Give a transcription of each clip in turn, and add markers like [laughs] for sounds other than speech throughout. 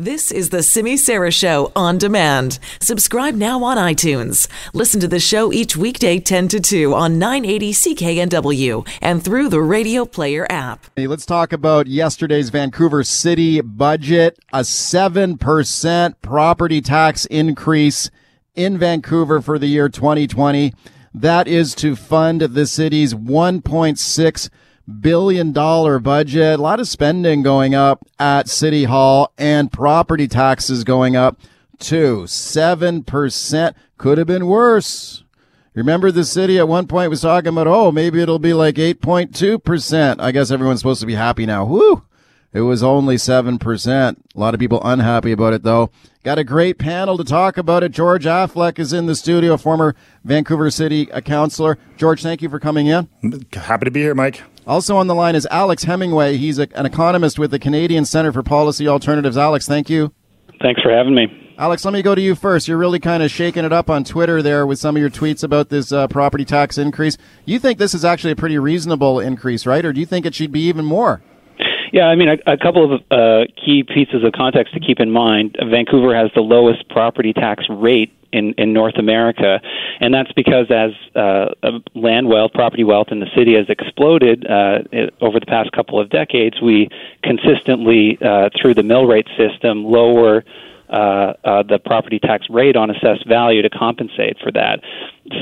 This is the Simi Sara Show on demand. Subscribe now on iTunes. Listen to the show each weekday 10 to 2 on 980 CKNW and through the Radio Player app. Hey, let's talk about yesterday's Vancouver City budget. A 7% property tax increase in Vancouver for the year 2020. That is to fund the city's 1.6 billion dollar budget. A lot of spending going up at City Hall and property taxes going up too. 7% could have been worse. Remember the city at one point was talking about, oh, maybe it'll be like 8.2%. I guess everyone's supposed to be happy now. Whoo! It was only 7%. A lot of people unhappy about it though. Got a great panel to talk about it. George Affleck is in the studio, former Vancouver City councilor. George, thank you for coming in. Happy to be here, Mike. Also on the line is Alex Hemingway. He's a, an economist with the Canadian Center for Policy Alternatives. Alex, thank you. Thanks for having me. Alex, let me go to you first. You're really kind of shaking it up on Twitter there with some of your tweets about this uh, property tax increase. You think this is actually a pretty reasonable increase, right? Or do you think it should be even more? Yeah, I mean, a, a couple of uh, key pieces of context to keep in mind. Vancouver has the lowest property tax rate in, in North America, and that's because as uh, land wealth, property wealth in the city has exploded uh, over the past couple of decades, we consistently, uh, through the mill rate system, lower uh, uh, the property tax rate on assessed value to compensate for that.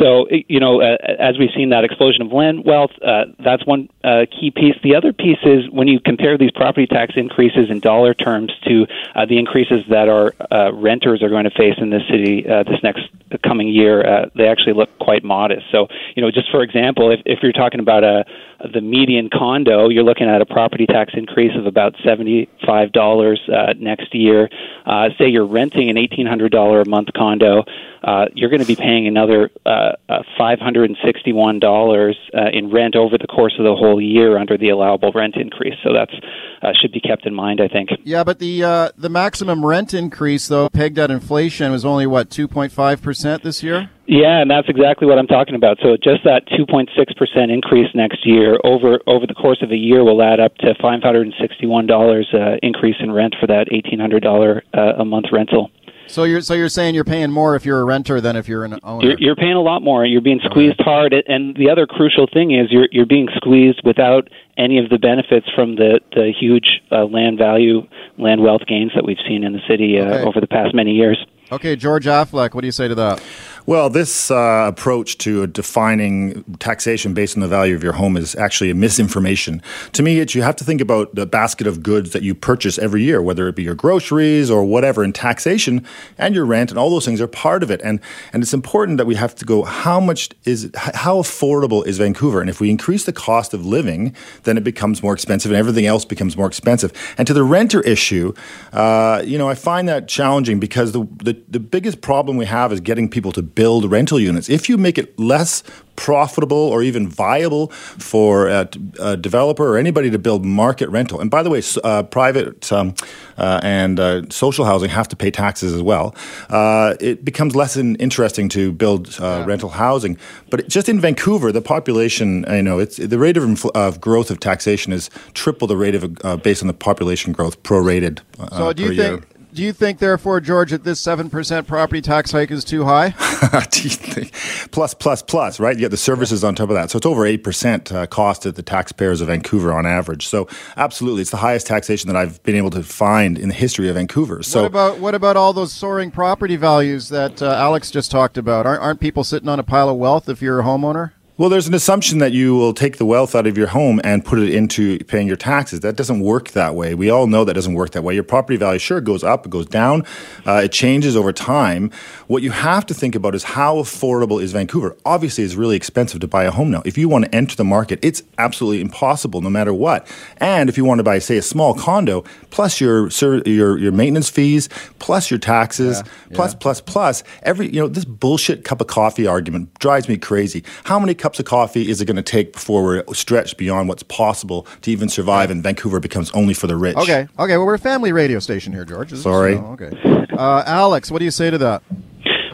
So, you know, uh, as we've seen that explosion of land wealth, uh, that's one uh, key piece. The other piece is when you compare these property tax increases in dollar terms to uh, the increases that our uh, renters are going to face in this city uh, this next coming year, uh, they actually look quite modest. So, you know, just for example, if, if you're talking about a the median condo, you're looking at a property tax increase of about seventy-five dollars uh, next year. Uh, say you're renting an eighteen hundred dollar a month condo, uh, you're going to be paying another uh, uh, $561 uh, in rent over the course of the whole year under the allowable rent increase. So that's uh, should be kept in mind, I think. Yeah, but the uh, the maximum rent increase, though, pegged at inflation, was only what 2.5 percent this year. Yeah, and that's exactly what I'm talking about. So just that 2.6% increase next year over over the course of a year will add up to $561 uh, increase in rent for that $1,800 uh, a month rental. So you're so you're saying you're paying more if you're a renter than if you're an owner. You're, you're paying a lot more. You're being squeezed hard, and the other crucial thing is you're you're being squeezed without any of the benefits from the the huge uh, land value, land wealth gains that we've seen in the city uh, okay. over the past many years. Okay, George Affleck, what do you say to that? Well, this uh, approach to defining taxation based on the value of your home is actually a misinformation. To me, it's you have to think about the basket of goods that you purchase every year, whether it be your groceries or whatever, and taxation and your rent and all those things are part of it. And and it's important that we have to go how much is how affordable is Vancouver? And if we increase the cost of living, then it becomes more expensive, and everything else becomes more expensive. And to the renter issue, uh, you know, I find that challenging because the, the the biggest problem we have is getting people to build rental units. If you make it less profitable or even viable for a, a developer or anybody to build market rental, and by the way, uh, private um, uh, and uh, social housing have to pay taxes as well, uh, it becomes less interesting to build uh, yeah. rental housing. But just in Vancouver, the population, I know, it's the rate of, infl- of growth of taxation is triple the rate of uh, based on the population growth prorated. so do you think? Year do you think, therefore, George, that this seven percent property tax hike is too high? [laughs] plus, plus, plus, right? You get the services on top of that, so it's over eight percent uh, cost to the taxpayers of Vancouver on average. So, absolutely, it's the highest taxation that I've been able to find in the history of Vancouver. So, what about what about all those soaring property values that uh, Alex just talked about? Aren't, aren't people sitting on a pile of wealth if you're a homeowner? Well, there's an assumption that you will take the wealth out of your home and put it into paying your taxes. That doesn't work that way. We all know that doesn't work that way. Your property value, sure, goes up, it goes down, uh, it changes over time. What you have to think about is how affordable is Vancouver. Obviously, it's really expensive to buy a home now. If you want to enter the market, it's absolutely impossible, no matter what. And if you want to buy, say, a small condo, plus your your your maintenance fees, plus your taxes, yeah, plus, yeah. plus plus every you know this bullshit cup of coffee argument drives me crazy. How many cups of coffee is it going to take before we're stretched beyond what's possible to even survive and Vancouver becomes only for the rich? Okay, okay. Well, we're a family radio station here, George. Sorry. So, okay. Uh, Alex, what do you say to that?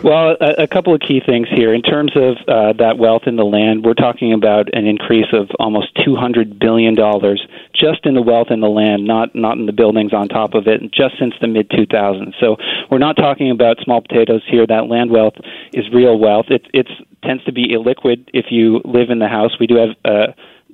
Well, a, a, couple of key things here. In terms of uh, that wealth in the land, we're talking about an increase of almost $200 billion just in the wealth in the land, not not in the buildings on top of it, just since the mid 2000s. So we're not talking about small potatoes here. That land wealth is real wealth. It it's tends to be illiquid if you live in the house. We do have uh,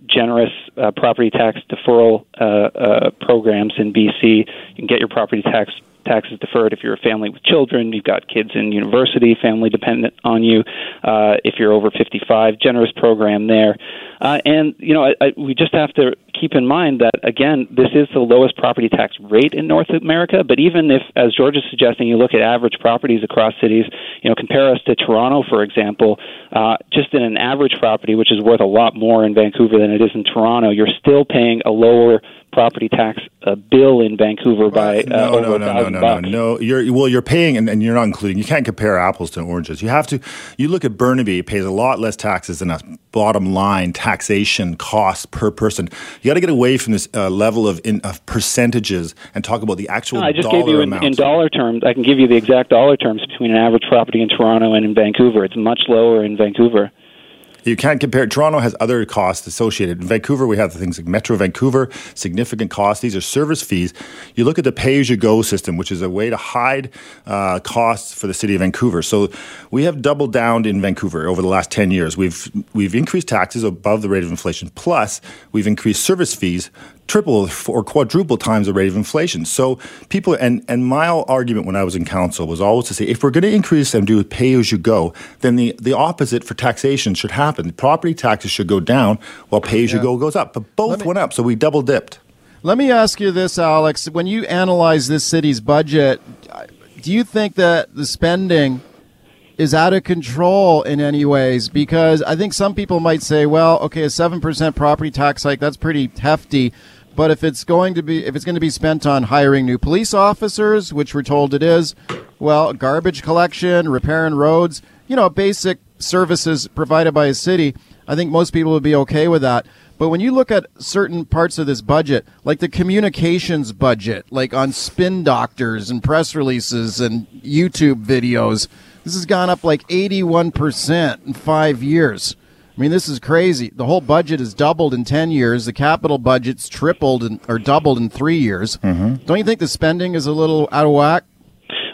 generous uh, property tax deferral uh, uh, programs in BC. You can get your property tax taxes deferred if you're a family with children, you've got kids in university, family dependent on you. Uh, if you're over 55, generous program there. Uh, and you know, I, I, we just have to keep in mind that again, this is the lowest property tax rate in North America. But even if, as George is suggesting, you look at average properties across cities, you know, compare us to Toronto, for example. Uh, just in an average property, which is worth a lot more in Vancouver than it is in Toronto, you're still paying a lower property tax uh, bill in Vancouver by uh, no, over no, a no, no, no, bucks. no, no. You're well, you're paying, and, and you're not including. You can't compare apples to oranges. You have to. You look at Burnaby; it pays a lot less taxes than a bottom line taxation cost per person. You got to get away from this uh, level of, in, of percentages and talk about the actual. No, I just dollar gave you in, in dollar terms. I can give you the exact dollar terms between an average property in Toronto and in Vancouver. It's much lower in Vancouver. You can't compare. Toronto has other costs associated. In Vancouver, we have things like Metro Vancouver, significant costs. These are service fees. You look at the pay as you go system, which is a way to hide uh, costs for the city of Vancouver. So we have doubled down in Vancouver over the last 10 years. We've, we've increased taxes above the rate of inflation, plus we've increased service fees triple or quadruple times the rate of inflation. So people and and my argument when I was in council was always to say if we're going to increase and do pay as you go, then the the opposite for taxation should happen. Property taxes should go down while pay as you go goes up. But both me- went up, so we double dipped. Let me ask you this, Alex. When you analyze this city's budget, do you think that the spending is out of control in any ways? Because I think some people might say, well, okay, a 7% property tax hike, that's pretty hefty. But if it's going to be if it's going to be spent on hiring new police officers, which we're told it is, well, garbage collection, repairing roads, you know, basic services provided by a city, I think most people would be okay with that. But when you look at certain parts of this budget, like the communications budget, like on spin doctors and press releases and YouTube videos, this has gone up like 81% in five years. I mean, this is crazy. The whole budget has doubled in 10 years. The capital budget's tripled in, or doubled in three years. Mm-hmm. Don't you think the spending is a little out of whack?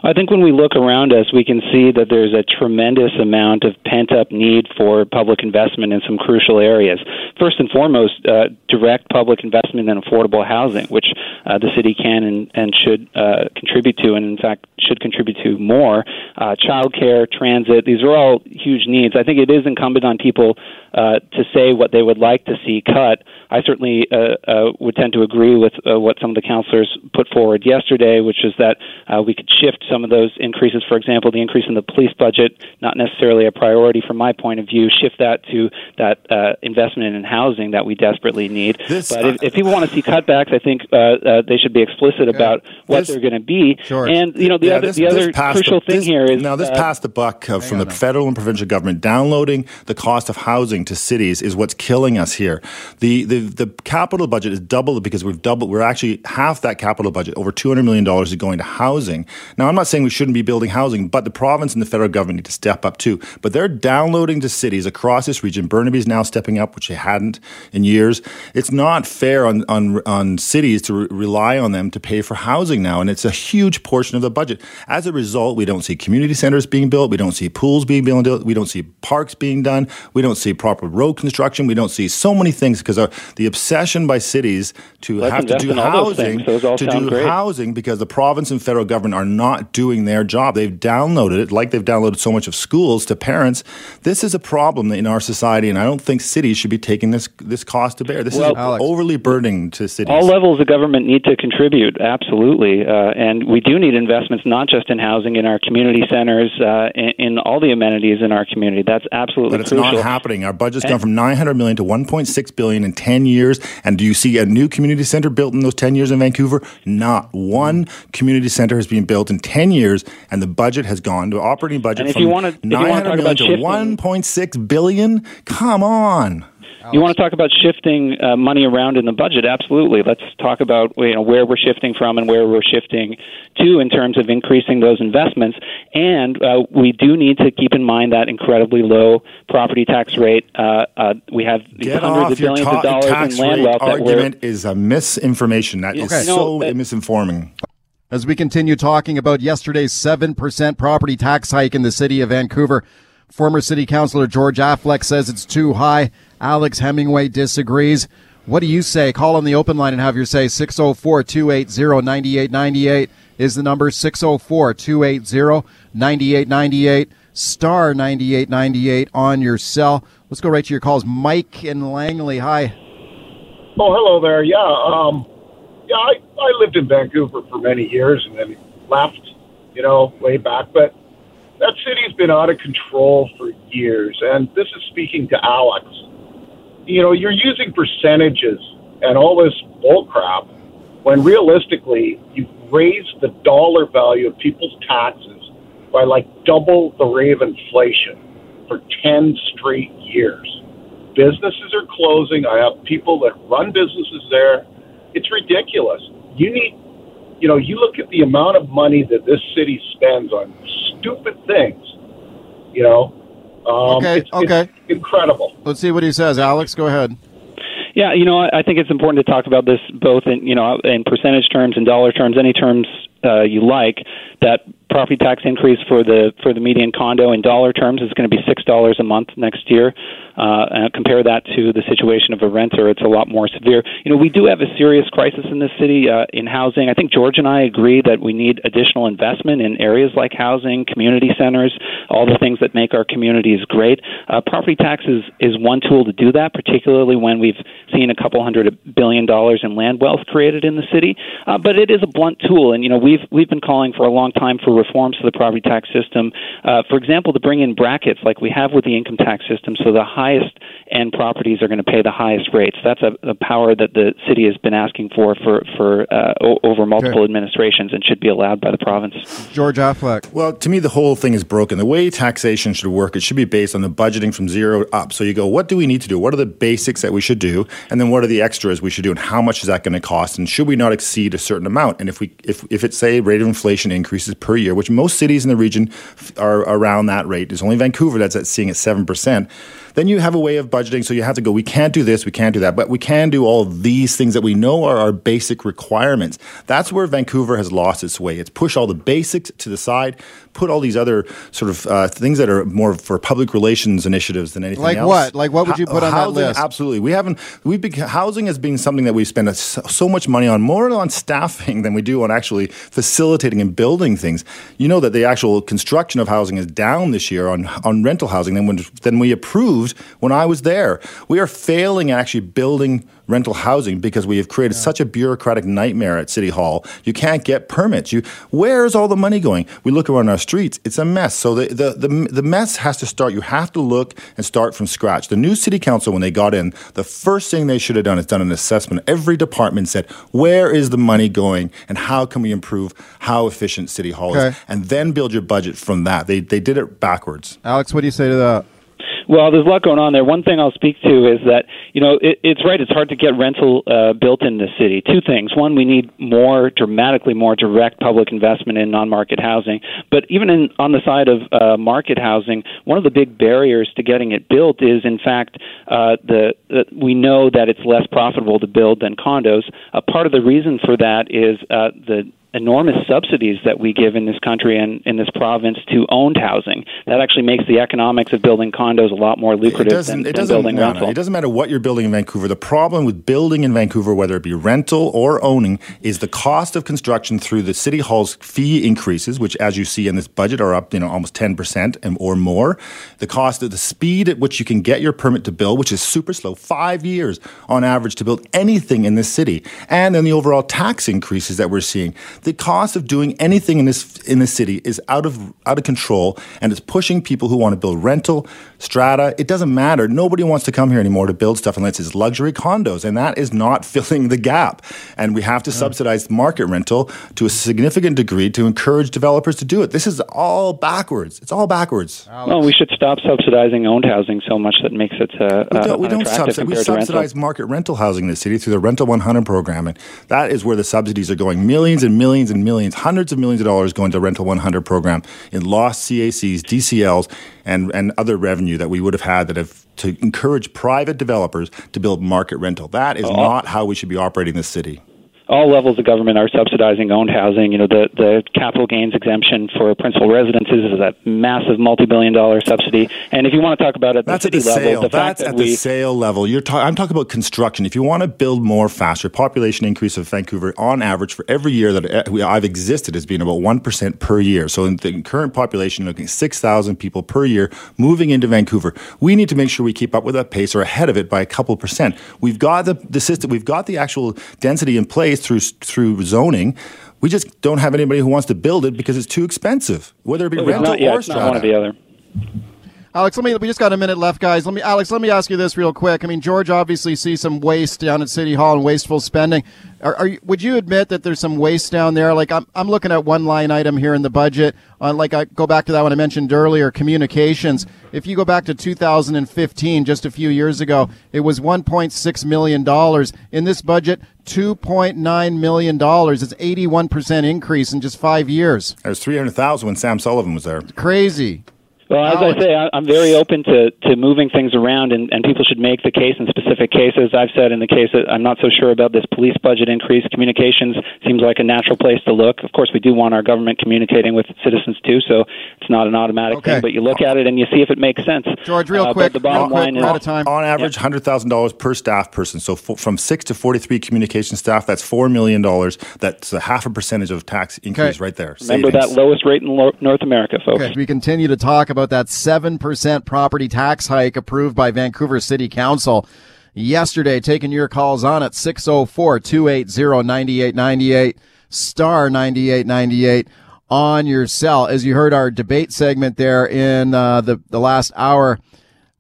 I think when we look around us, we can see that there's a tremendous amount of pent up need for public investment in some crucial areas. First and foremost, uh, direct public investment in affordable housing, which uh, the city can and, and should uh, contribute to, and in fact should contribute to more. Uh, childcare, transit, these are all huge needs. I think it is incumbent on people uh, to say what they would like to see cut. I certainly uh, uh, would tend to agree with uh, what some of the councillors put forward yesterday, which is that uh, we could shift some of those increases. For example, the increase in the police budget, not necessarily a priority from my point of view. Shift that to that uh, investment in housing that we desperately need. This- but if, if people want to see cutbacks, I think uh, uh, they should be explicit about what This- they're going to be. Sure. And you know, the Yeah, other this- the other crucial the- thing this- here is now this uh, passed the buck uh, from the federal and provincial government downloading the cost of housing to cities is what's killing us here. The the the capital budget is doubled because we've doubled. We're actually half that capital budget, over two hundred million dollars, is going to housing. Now I'm not saying we shouldn't be building housing, but the province and the federal government need to step up too. But they're downloading to cities across this region. Burnaby's now stepping up, which they hadn't in years. It's not fair on on on cities to re- rely on them to pay for housing now, and it's a huge portion of the budget. As a result, we don't see community centers being built. We don't see pools being built. We don't see parks being done. We don't see proper road construction. We don't see so many things because of the obsession by cities to Let's have to do housing things. To do great. housing because the province and federal government are not doing their job. They've downloaded it like they've downloaded so much of schools to parents. This is a problem in our society, and I don't think cities should be taking this this cost to bear. This Well- is Alex. overly burdening to cities. All levels of government need to contribute, absolutely. Uh, and we do need investments not just in housing, in our community centers, uh, in, in all the amenities in our community. That's absolutely but it's crucial. not happening. Our budget's gone from 900 million to 1.6 billion in 10 years. And do you see a new community center built in those 10 years in Vancouver? Not one community center has been built in 10 years, and the budget has gone to operating budget And if from you wanna- if you wanna 900 talk million to shifting- 1.6 billion. Come on. You want to talk about shifting uh, money around in the budget? Absolutely. Let's talk about you know where we're shifting from and where we're shifting to in terms of increasing those investments. And uh, we do need to keep in mind that incredibly low property tax rate. Uh, uh we have Get hundreds of billions ta- of dollars in land wealth. Argument is a misinformation. That is okay. so no, misinforming. As we continue talking about yesterday's 7% property tax hike in the city of Vancouver, former city councilor George Affleck says it's too high. Alex Hemingway disagrees. What do you say? Call on the open line and have your say. 604 280 9898 is the number 604 280 9898 star 9898 on your cell. Let's go right to your calls. Mike and Langley. Hi. Oh, hello there. Yeah. Um, yeah, I, I lived in Vancouver for many years and then left, you know, way back. But that city's been out of control for years. And this is speaking to Alex. You know, you're using percentages and all this bullcrap when realistically you've raised the dollar value of people's taxes by like double the rate of inflation for 10 straight years. Businesses are closing. I have people that run businesses there it's ridiculous. You need, you know, you look at the amount of money that this city spends on stupid things. You know, um, okay, it's, okay, it's incredible. Let's see what he says. Alex, go ahead. Yeah, you know, I think it's important to talk about this both in you know in percentage terms and dollar terms, any terms uh, you like. That property tax increase for the for the median condo in dollar terms is going to be six dollars a month next year. Uh, compare that to the situation of a renter, it's a lot more severe. You know, we do have a serious crisis in this city uh, in housing. I think George and I agree that we need additional investment in areas like housing, community centers, all the things that make our communities great. Uh, property tax is, is one tool to do that, particularly when we've seen a couple hundred billion dollars in land wealth created in the city. Uh, but it is a blunt tool, and you know we've we've been calling for a long time for reforms to the property tax system. Uh, for example, to bring in brackets like we have with the income tax system, so the highest end properties are going to pay the highest rates. That's a, a power that the city has been asking for for for uh, o- over multiple okay. administrations and should be allowed by the province. George Affleck. Well, to me, the whole thing is broken. The way taxation should work, it should be based on the budgeting from zero up. So you go, what do we need to do? What are the basics that we should do, and then what are the extras we should do, and how much is that going to cost, and should we not exceed a certain amount? And if we if if it's say rate of inflation increases per year, which most cities in the region are around that rate, there's only Vancouver that's at seeing at seven percent then you have a way of budgeting. So you have to go, we can't do this, we can't do that, but we can do all these things that we know are our basic requirements. That's where Vancouver has lost its way. It's pushed all the basics to the side, put all these other sort of uh, things that are more for public relations initiatives than anything like else. Like what? Like what would you put on housing, that list? Absolutely. We haven't, we've been, housing has been something that we spend so, so much money on, more on staffing than we do on actually facilitating and building things. You know that the actual construction of housing is down this year on, on rental housing than, when, than we approved when I was there. We are failing at actually building rental housing because we have created yeah. such a bureaucratic nightmare at City Hall. You can't get permits. You where's all the money going? We look around our streets, it's a mess. So the, the, the, the mess has to start. You have to look and start from scratch. The new city council, when they got in, the first thing they should have done is done an assessment. Every department said, where is the money going and how can we improve how efficient City Hall okay. is? And then build your budget from that. They, they did it backwards. Alex, what do you say to that? Well, there's a lot going on there. One thing I'll speak to is that you know it, it's right. It's hard to get rental uh, built in the city. Two things. One, we need more, dramatically more direct public investment in non-market housing. But even in, on the side of uh, market housing, one of the big barriers to getting it built is, in fact, uh, the, the we know that it's less profitable to build than condos. A part of the reason for that is uh, the enormous subsidies that we give in this country and in this province to owned housing. That actually makes the economics of building condos a lot more lucrative than, than building no, rental. No, it doesn't matter what you're building in Vancouver. The problem with building in Vancouver, whether it be rental or owning, is the cost of construction through the city hall's fee increases, which, as you see in this budget, are up you know almost ten percent or more. The cost of the speed at which you can get your permit to build, which is super slow, five years on average to build anything in this city, and then the overall tax increases that we're seeing The cost of doing anything in this in this city is out of out of control, and it's pushing people who want to build rental strata. It doesn't matter. Nobody wants to come here anymore to build stuff unless it's luxury condos, and that is not [laughs] filling the gap. And we have to subsidize market rental to a significant degree to encourage developers to do it. This is all backwards. It's all backwards. Well, we should stop subsidizing owned housing so much that makes it uh, We don't, we uh, don't subsidize. We rental. subsidize market rental housing in the city through the Rental 100 program, and that is where the subsidies are going. Millions and millions and millions, hundreds of millions of dollars going to Rental 100 program in lost CACs, DCLs, and and other revenue that we would have had that have to encourage private developers to build market rental. That is uh-huh. not how we should be operating this city. All levels of government are subsidizing owned housing. You know, the, the capital gains exemption for principal residences is a massive multi-billion dollar subsidy. And if you want to talk about it That's at the level, sale. the That's that at the sale level. You're ta- I'm talking about construction. If you want to build more faster, population increase of Vancouver on average for every year that uh, I've existed has been about one percent per year. So in the current population, looking at six thousand people per year moving into Vancouver, we need to make sure we keep up with that pace or ahead of it by a couple percent. We've got the, the system. We've got the actual density in place through through zoning. We just don't have anybody who wants to build it because it's too expensive, whether it be it's rental not, yeah, or not one or the other. Alex, let me. We just got a minute left, guys. Let me, Alex. Let me ask you this real quick. I mean, George obviously sees some waste down at City Hall and wasteful spending. Are, are you, would you admit that there's some waste down there? Like I'm, I'm looking at one line item here in the budget. On like I go back to that one I mentioned earlier, communications. If you go back to 2015, just a few years ago, it was 1.6 million dollars. In this budget, 2.9 million dollars. It's 81 percent increase in just five years. There was three hundred thousand when Sam Sullivan was there. Crazy. Well, as I say, I- I'm very open to, to moving things around, and, and people should make the case in specific cases. I've said in the case that I'm not so sure about this police budget increase. Communications seems like a natural place to look. Of course, we do want our government communicating with citizens too, so it's not an automatic Okay. thing. But you look at it and you see if it makes sense. George, real Uh, quick, the bottom real quick, line we're is out of time. On average, hundred thousand dollars per staff person. So f- from six to forty-three communication staff, that's four million dollars. That's a half a percentage of tax increase Okay. right there. remember Savings. that lowest rate in lo- North America, folks. Okay. We continue to talk about that 7% property tax hike approved by Vancouver City Council yesterday. Taking your calls on at 604 280 9898, star 9898 on your cell. As you heard our debate segment there in uh, the, the last hour,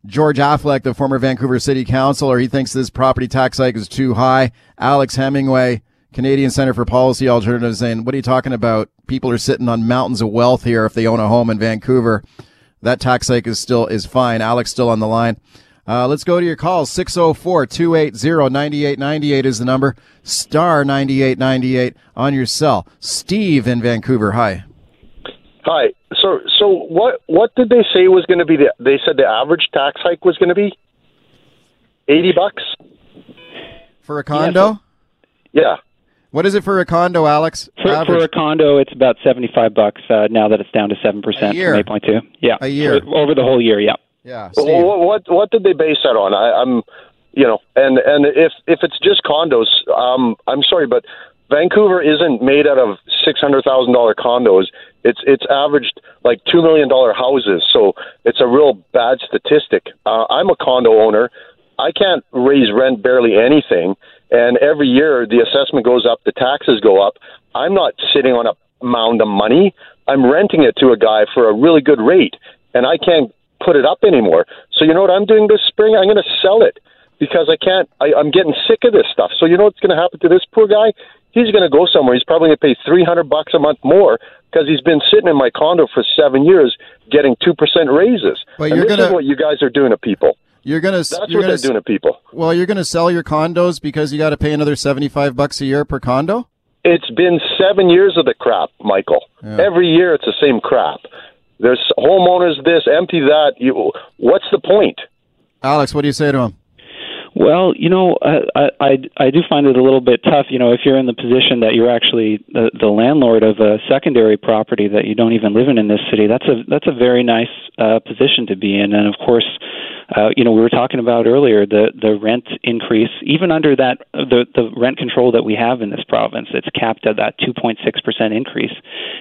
George Affleck, the former Vancouver City Councilor, he thinks this property tax hike is too high. Alex Hemingway, Canadian Center for Policy Alternatives, saying, "What are you talking about? People are sitting on mountains of wealth here if they own a home in Vancouver. That tax hike is still is fine." Alex still on the line. Uh, let's go to your calls. 604-280-9898 is the number. Star 9898 on your cell. Steve in Vancouver. Hi. Hi. So, so what? What did they say was going to be the? They said the average tax hike was going to be eighty bucks. For a condo? Yeah. What is it for a condo, Alex? For, for a condo, it's about seventy-five bucks uh, now that it's down to seven percent from eight point two. Yeah, A year. For- over the whole year. Yeah. yeah. Steve. what, what what did they base that on? I, I'm, you know, and and if if it's just condos, um, I'm sorry, but Vancouver isn't made out of six hundred thousand dollar condos. It's it's averaged like two million dollar houses, so it's a real bad statistic. Uh, I'm a condo owner. I can't raise rent barely anything, and every year the assessment goes up, the taxes go up. I'm not sitting on a mound of money. I'm renting it to a guy for a really good rate, and I can't put it up anymore. So you know what I'm doing this spring? I'm going to sell it because I can't. I, I'm getting sick of this stuff. So you know what's going to happen to this poor guy? He's going to go somewhere. He's probably going to pay 300 bucks a month more because he's been sitting in my condo for seven years getting two percent raises. But and you're this gonna- is what you guys are doing to people. You're gonna That's you're what gonna they're doing to people. well, you're gonna sell your condos because you got to pay another seventy five bucks a year per condo. It's been seven years of the crap, Michael. Every year it's the same crap. There's homeowners this, empty that. You, what's the point? Alex, what do you say to him? Well, you know, I, I I do find it a little bit tough. You know, if you're in the position that you're actually the, the landlord of a secondary property that you don't even live in in this city, that's a that's a very nice uh, position to be in. And of course, uh, you know, we were talking about earlier the the rent increase, even under that the the rent control that we have in this province, it's capped at that 2.6 percent increase.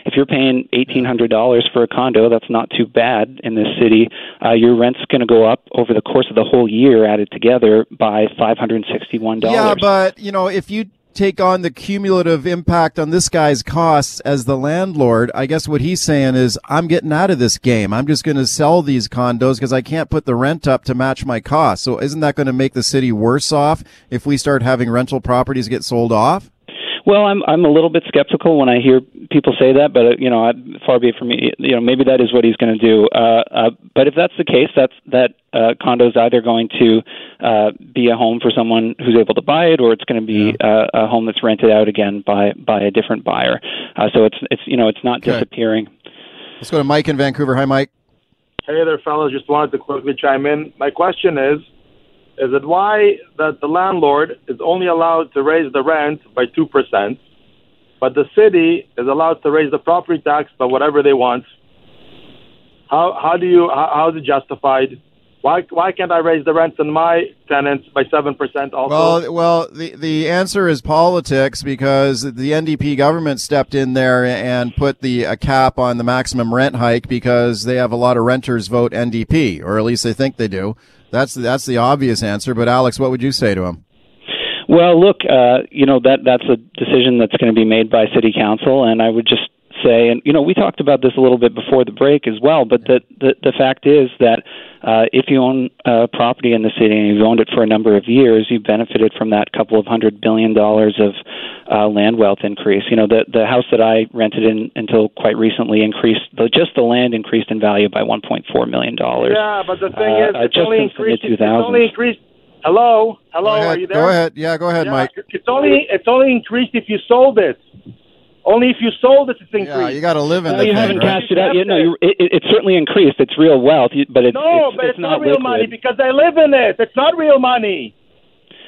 If you're paying eighteen hundred dollars for a condo, that's not too bad in this city. Uh, your rent's going to go up over the course of the whole year, added together, by five hundred sixty-one dollars. Yeah, but you know, if you take on the cumulative impact on this guy's costs as the landlord, I guess what he's saying is, I'm getting out of this game. I'm just going to sell these condos because I can't put the rent up to match my costs. So isn't that going to make the city worse off if we start having rental properties get sold off? Well, I'm I'm a little bit skeptical when I hear people say that, but uh, you know, I, far be it from me. You know, maybe that is what he's going to do. Uh, uh, but if that's the case, that's that uh, condo is either going to uh, be a home for someone who's able to buy it, or it's going to be yeah. uh, a home that's rented out again by by a different buyer. Uh, so it's it's you know it's not okay. disappearing. Let's go to Mike in Vancouver. Hi, Mike. Hey there, fellas. Just wanted to quickly chime in. My question is is it why that the landlord is only allowed to raise the rent by 2%, but the city is allowed to raise the property tax by whatever they want? How, how do you, how, how is it justified? Why, why can't I raise the rents on my tenants by 7% also? Well, well, the, the answer is politics because the NDP government stepped in there and put the a cap on the maximum rent hike because they have a lot of renters vote NDP, or at least they think they do. That's that's the obvious answer. But Alex, what would you say to him? Well, look, uh, you know that that's a decision that's going to be made by city council, and I would just say, and you know, we talked about this a little bit before the break as well. But the the, the fact is that uh, if you own a property in the city and you've owned it for a number of years, you've benefited from that couple of hundred billion dollars of uh, land wealth increase. You know, the the house that I rented in until quite recently increased the, just the land increased in value by 1.4 million dollars. Yeah, but the thing uh, is, it's just only increased. It's only increased. Hello, hello, are you there? Go ahead. Yeah, go ahead, yeah, Mike. It's only it's only increased if you sold it. Only if you sold it, it's increased. Yeah, you got to live in no, the you thing, haven't right? cashed it out. You know, it, it, it's certainly increased. It's real wealth, but it's no, it's, but it's, it's not, real liquid. money because I live in it. It's not real money.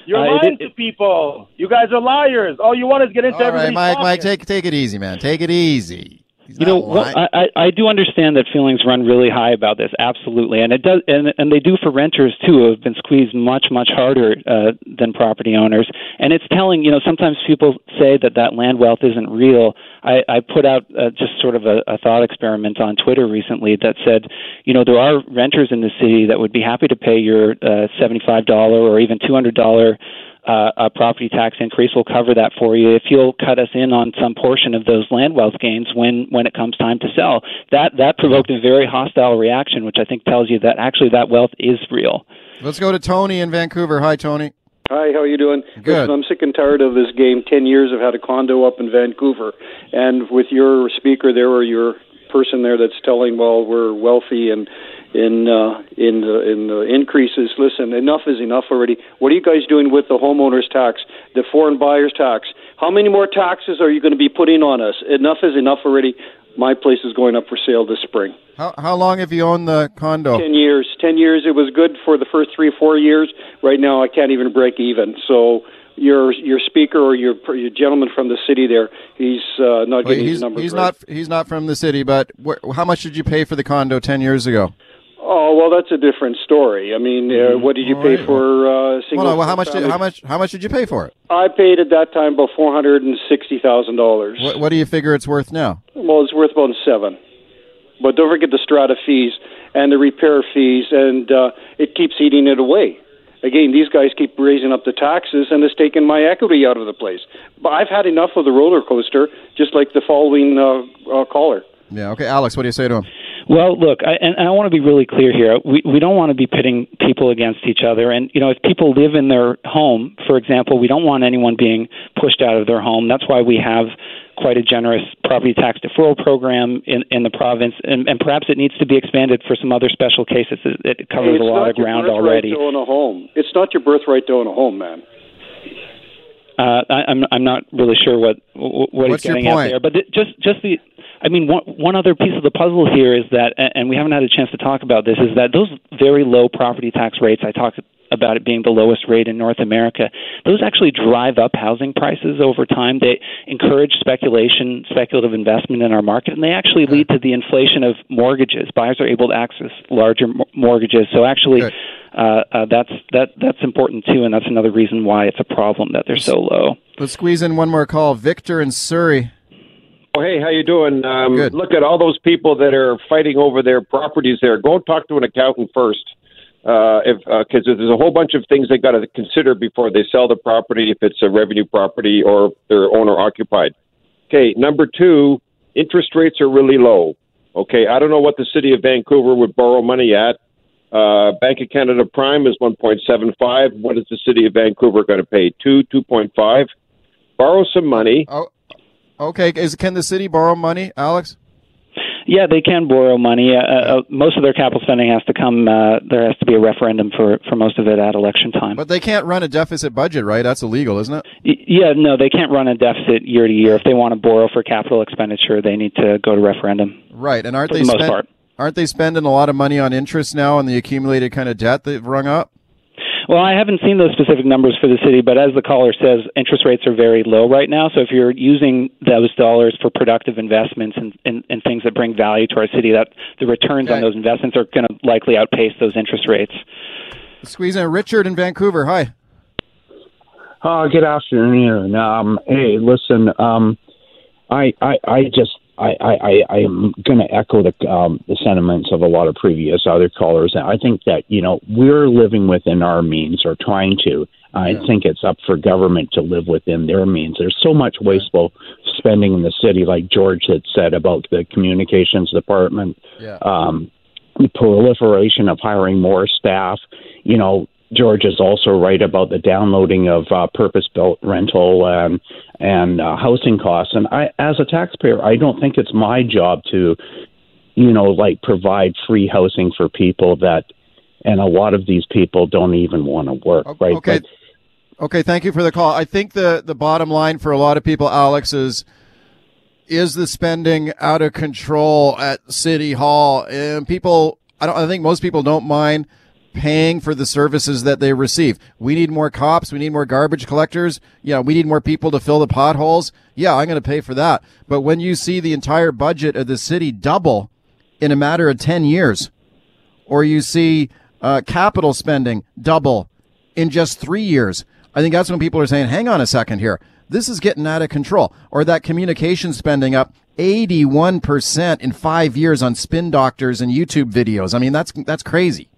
You're Uh, lying it- to people. You guys are liars. All you want is get into All right, everybody's Mike. Mike, take take it easy, man. Take it easy. He's You know, lying. I, I I do understand that feelings run really high about this, absolutely, and it does, and and they do for renters too, who have been squeezed much much harder uh, than property owners. And it's telling, you know, sometimes people say that that land wealth isn't real. I, I put out uh, just sort of a, a thought experiment on Twitter recently that said, you know, there are renters in the city that would be happy to pay your uh, seventy-five dollar or even two hundred dollar uh, a property tax increase will cover that for you if you'll cut us in on some portion of those land wealth gains when when it comes time to sell. That that provoked a very hostile reaction, which I think tells you that actually that wealth is real. Let's go to Tony in Vancouver. Hi, Tony. Hi, how are you doing? Good. Listen, I'm sick and tired of this game. Ten years I've had a condo up in Vancouver, and with your speaker there or your person there that's telling, well, we're wealthy and in uh, in the in the increases. Listen, enough is enough already. What are you guys doing with the homeowners tax, the foreign buyers tax? How many more taxes are you going to be putting on us? Enough is enough already. My place is going up for sale this spring. How how long have you owned the condo? Ten years. Ten years. It was good for the first three, or four years. Right now, I can't even break even. So your your speaker or your, your gentleman from the city there, he's uh, not Wait, getting he's his he's right. not he's not from the city, but wh- how much did you pay for the condo ten years ago? Oh well, that's a different story. I mean, uh, what did you All pay right. for uh, single? Well, no, well, how much did, how much how much did you pay for it? I paid at that time about four hundred and sixty thousand dollars. What, what do you figure it's worth now? Well, it's worth about seven. But don't forget the strata fees and the repair fees, and uh, it keeps eating it away. Again, these guys keep raising up the taxes, and it's taking my equity out of the place. But I've had enough of the roller coaster, just like the following uh, uh, caller. Yeah. Okay, Alex, what do you say to him? Well, look, I, and I want to be really clear here. We we don't want to be pitting people against each other. And you know, if people live in their home, for example, we don't want anyone being pushed out of their home. That's why we have quite a generous property tax deferral program in in the province, and, and perhaps it needs to be expanded for some other special cases. It, it covers it's a lot not of your ground birthright already. To own a home, it's not your birthright to own a home, man. Uh, I, I'm I'm not really sure what what What's he's your getting at there, but th- just just the. I mean, one, one other piece of the puzzle here is that, and and we haven't had a chance to talk about this, is that those very low property tax rates, I talked about it being the lowest rate in North America, those actually drive up housing prices over time. They encourage speculation, speculative investment in our market, and they actually lead to the inflation of mortgages. Buyers are able to access larger mortgages. So actually, Good. uh, uh, that's that that's important too, and that's another reason why it's a problem that they're so low. Let's squeeze in one more call. Victor in Surrey. Oh, hey, how you doing? Um, Good. Look at all those people that are fighting over their properties there. Go talk to an accountant first. Uh, if because uh, there's a whole bunch of things they got to consider before they sell the property, if it's a revenue property or they're owner occupied. Okay, number two, interest rates are really low. Okay, I don't know what the city of Vancouver would borrow money at. Uh, Bank of Canada Prime is 1.75. What is the city of Vancouver going to pay? Two, 2.5. Borrow some money. Oh, okay. Is can the city borrow money, Alex? Yeah, they can borrow money. Uh, uh, most of their capital spending has to come. Uh, there has to be a referendum for for most of it at election time. But they can't run a deficit budget, right? That's illegal, isn't it? Y- yeah, no, they can't run a deficit year to year. If they want to borrow for capital expenditure, they need to go to referendum. Right, and aren't for they the most spend- part? aren't they spending a lot of money on interest now on the accumulated kind of debt they've rung up? Well, I haven't seen those specific numbers for the city, but as the caller says, interest rates are very low right now. So if you're using those dollars for productive investments and, and, and things that bring value to our city, that the returns Okay. on those investments are going to likely outpace those interest rates. Squeeze in Richard in Vancouver. Hi. Uh, good afternoon. Um, hey, listen, um, I, I, I just, I, I, I am going to echo the, um, the sentiments of a lot of previous other callers. I think that, you know, we're living within our means or trying to. I think it's up for government to live within their means. There's so much wasteful spending in the city, like George had said about the communications department Yeah. um, the proliferation of hiring more staff. You know, George is also right about the downloading of uh, purpose-built rental and and uh, housing costs. And I, as a taxpayer, I don't think it's my job to, you know, like provide free housing for people that, and a lot of these people don't even want to work. Right? Okay. But Okay, thank you for the call. I think the the bottom line for a lot of people, Alex, is is the spending out of control at City Hall? And people, I don't. I think most people don't mind paying for the services that they receive. We need more cops. We need more garbage collectors. Yeah, we need more people to fill the potholes. Yeah, I'm going to pay for that. But when you see the entire budget of the city double in a matter of ten years, or you see uh, capital spending double in just three years. I think that's when people are saying, hang on a second here. This is getting out of control. Or that communication spending up 81% in five years on spin doctors and YouTube videos. I mean, that's, that's crazy.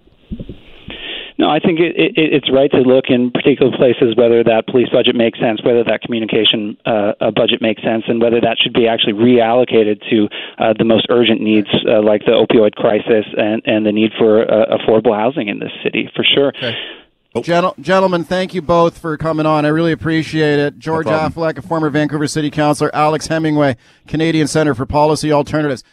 No, I think it, it, it's right to look in particular places whether that police budget makes sense, whether that communication uh, uh, budget makes sense, and whether that should be actually reallocated to uh, the most urgent needs, uh, like the opioid crisis and, and the need for uh, affordable housing in this city, for sure. Gentle- gentlemen, thank you both for coming on. I really appreciate it. George problem. Affleck, a former Vancouver City Councilor, Alex Hemingway, Canadian Center for Policy Alternatives.